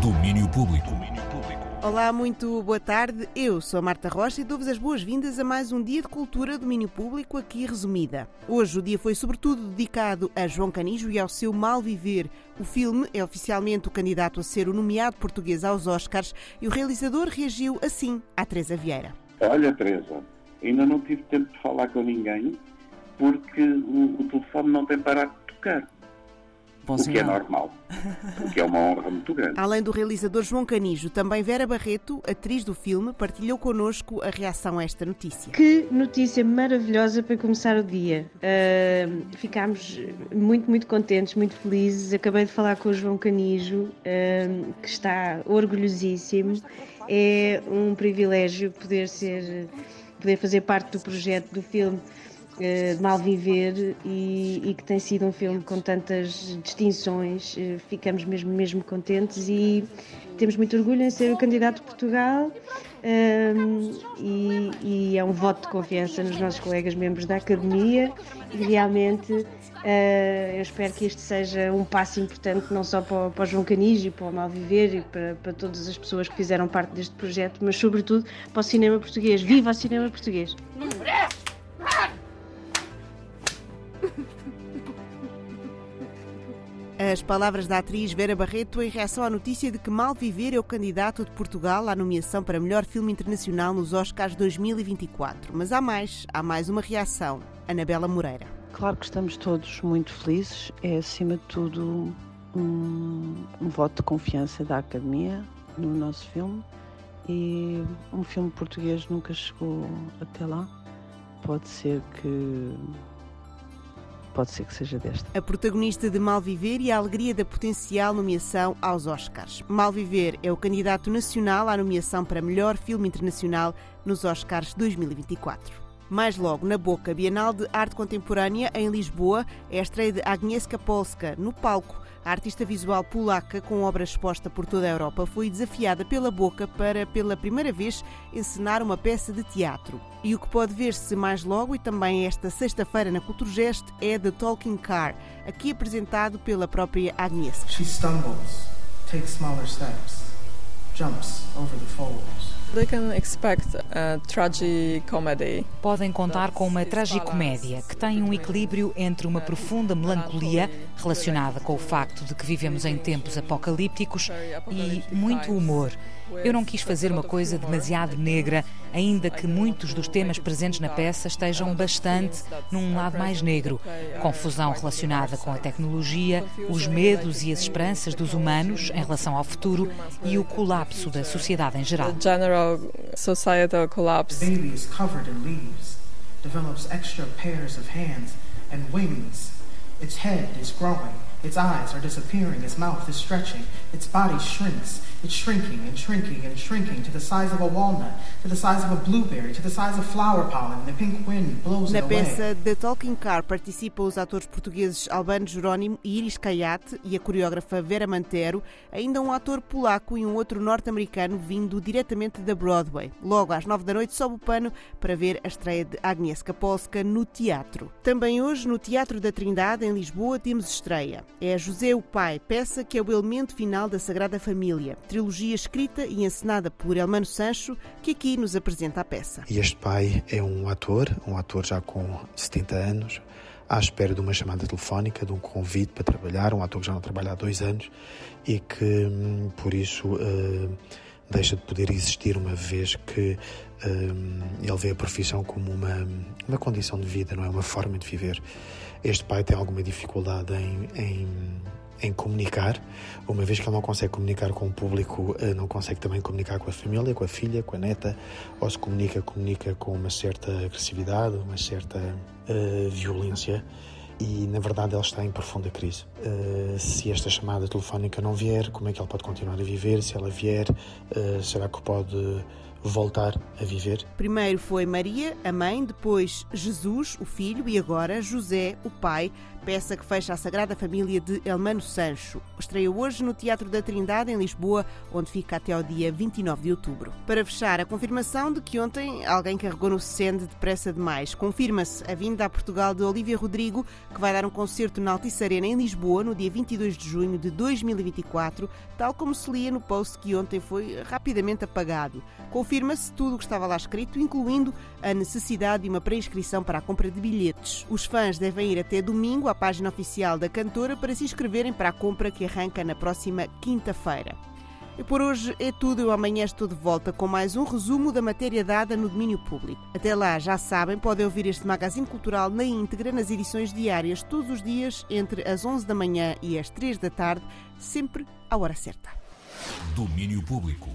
Domínio Público. Olá, muito boa tarde. Eu sou a Marta Rocha e dou-vos as boas-vindas a mais um dia de cultura domínio público aqui resumida. Hoje o dia foi sobretudo dedicado a João Canijo e ao seu mal viver. O filme é oficialmente o candidato a ser o nomeado português aos Oscars e o realizador reagiu assim à Teresa Vieira. Olha, Teresa, ainda não tive tempo de falar com ninguém porque o, o telefone não tem parado de tocar. Bom o que é sinal. normal, porque é uma honra muito grande. Além do realizador João Canijo, também Vera Barreto, atriz do filme, partilhou connosco a reação a esta notícia. Que notícia maravilhosa para começar o dia. Uh, ficámos muito, muito contentes, muito felizes. Acabei de falar com o João Canijo, uh, que está orgulhosíssimo. É um privilégio poder ser, poder fazer parte do projeto do filme uh, Mal Viver e, e que tem sido um filme com tantas distinções. Uh, ficamos mesmo, mesmo contentes e temos muito orgulho em ser o candidato de Portugal. Um, e, e é um voto de confiança nos nossos colegas membros da Academia e realmente uh, eu espero que este seja um passo importante não só para, para o João Canijo e para o Malviver e para, para todas as pessoas que fizeram parte deste projeto, mas sobretudo para o cinema português. Viva o cinema português! As palavras da atriz Vera Barreto em reação à notícia de que Mal Viver é o candidato de Portugal à nomeação para melhor filme internacional nos Oscars 2024. Mas há mais, há mais uma reação. Anabela Moreira. Claro que estamos todos muito felizes. É, acima de tudo, um, um voto de confiança da Academia no nosso filme. E um filme português nunca chegou até lá. Pode ser que. Pode ser que seja desta. A protagonista de Mal Viver e a alegria da potencial nomeação aos Oscars. Mal Viver é o candidato nacional à nomeação para melhor filme internacional nos Oscars 2024. Mais logo, na Boca Bienal de Arte Contemporânea, em Lisboa, é a estreia de Agnieszka Polska. No palco, a artista visual polaca, com obra exposta por toda a Europa, foi desafiada pela Boca para, pela primeira vez, encenar uma peça de teatro. E o que pode ver-se mais logo e também esta sexta-feira na Culturgest é The Talking Car, aqui apresentado pela própria Agnieszka. She stumbles, takes smaller steps, jumps over the folds. They can expect a tragicomedy. Podem contar com uma tragicomédia que tem um equilíbrio entre uma profunda melancolia relacionada com o facto de que vivemos em tempos apocalípticos e muito humor. Eu não quis fazer uma coisa demasiado negra, ainda que muitos dos temas presentes na peça estejam bastante num lado mais negro. Confusão relacionada com a tecnologia, os medos e as esperanças dos humanos em relação ao futuro e o colapso da sociedade em geral. Develops extra pairs of hands and wings. Its head is growing, its eyes are disappearing, its mouth is stretching, its body shrinks. It's shrinking and shrinking and shrinking to the size of a walnut, to the size of a blueberry, to the size of flower pollen, the pink wind blows Na peça The Talking Car participam os atores portugueses Albano Jerónimo e Iris Caiate e a coreógrafa Vera Mantero, ainda um ator polaco e um outro norte-americano vindo diretamente da Broadway. Logo às nove da noite sobe o pano para ver a estreia de Agnieszka Polska no teatro. Também hoje no Teatro da Trindade, em Lisboa, temos estreia. É José o Pai, peça que é o elemento final da Sagrada Família, trilogia escrita e encenada por Elmano Sancho, que aqui nos apresenta a peça. Este pai é um ator, um ator já com 70 anos, à espera de uma chamada telefónica, de um convite para trabalhar, um ator que já não trabalha há dois anos e que, hum, por isso, eh, deixa de poder existir uma vez que hum, ele vê a profissão como uma, uma condição de vida, não é uma forma de viver. Este pai tem alguma dificuldade em, em em comunicar, uma vez que ele não consegue comunicar com o público, eh, não consegue também comunicar com a família, com a filha, com a neta, ou se comunica, comunica com uma certa agressividade, uma certa eh, violência e na verdade ele está em profunda crise. Eh, se esta chamada telefónica não vier, como é que ele pode continuar a viver? Se ela vier, eh, será que pode voltar a viver. Primeiro foi Maria, a mãe, depois Jesus, o filho, e agora José, o pai, peça que fecha a Sagrada Família de Elmano Sancho. Estreia hoje no Teatro da Trindade, em Lisboa, onde fica até ao dia 29 de outubro. Para fechar, a confirmação de que ontem alguém carregou no Sende depressa demais. Confirma-se a vinda a Portugal de Olivia Rodrigo, que vai dar um concerto na Altice Arena, em Lisboa, no dia 22 de junho de 2024, tal como se lia no post que ontem foi rapidamente apagado. Confirma-se tudo o que estava lá escrito, incluindo a necessidade de uma pré-inscrição para a compra de bilhetes. Os fãs devem ir até domingo à página oficial da cantora para se inscreverem para a compra que arranca na próxima quinta-feira. E por hoje é tudo. Eu amanhã estou de volta com mais um resumo da matéria dada no domínio público. Até lá, já sabem, podem ouvir este magazine cultural na íntegra nas edições diárias todos os dias entre as 11 da manhã e as 3 da tarde, sempre à hora certa. Domínio público.